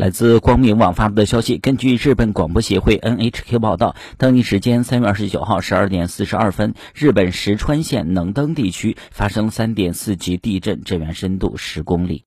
来自光明网发布的消息根据日本广播协会 nhk 报道当地时间三月二十九号十二点四十二分日本石川县能登地区发生三点四级地震震源深度十公里。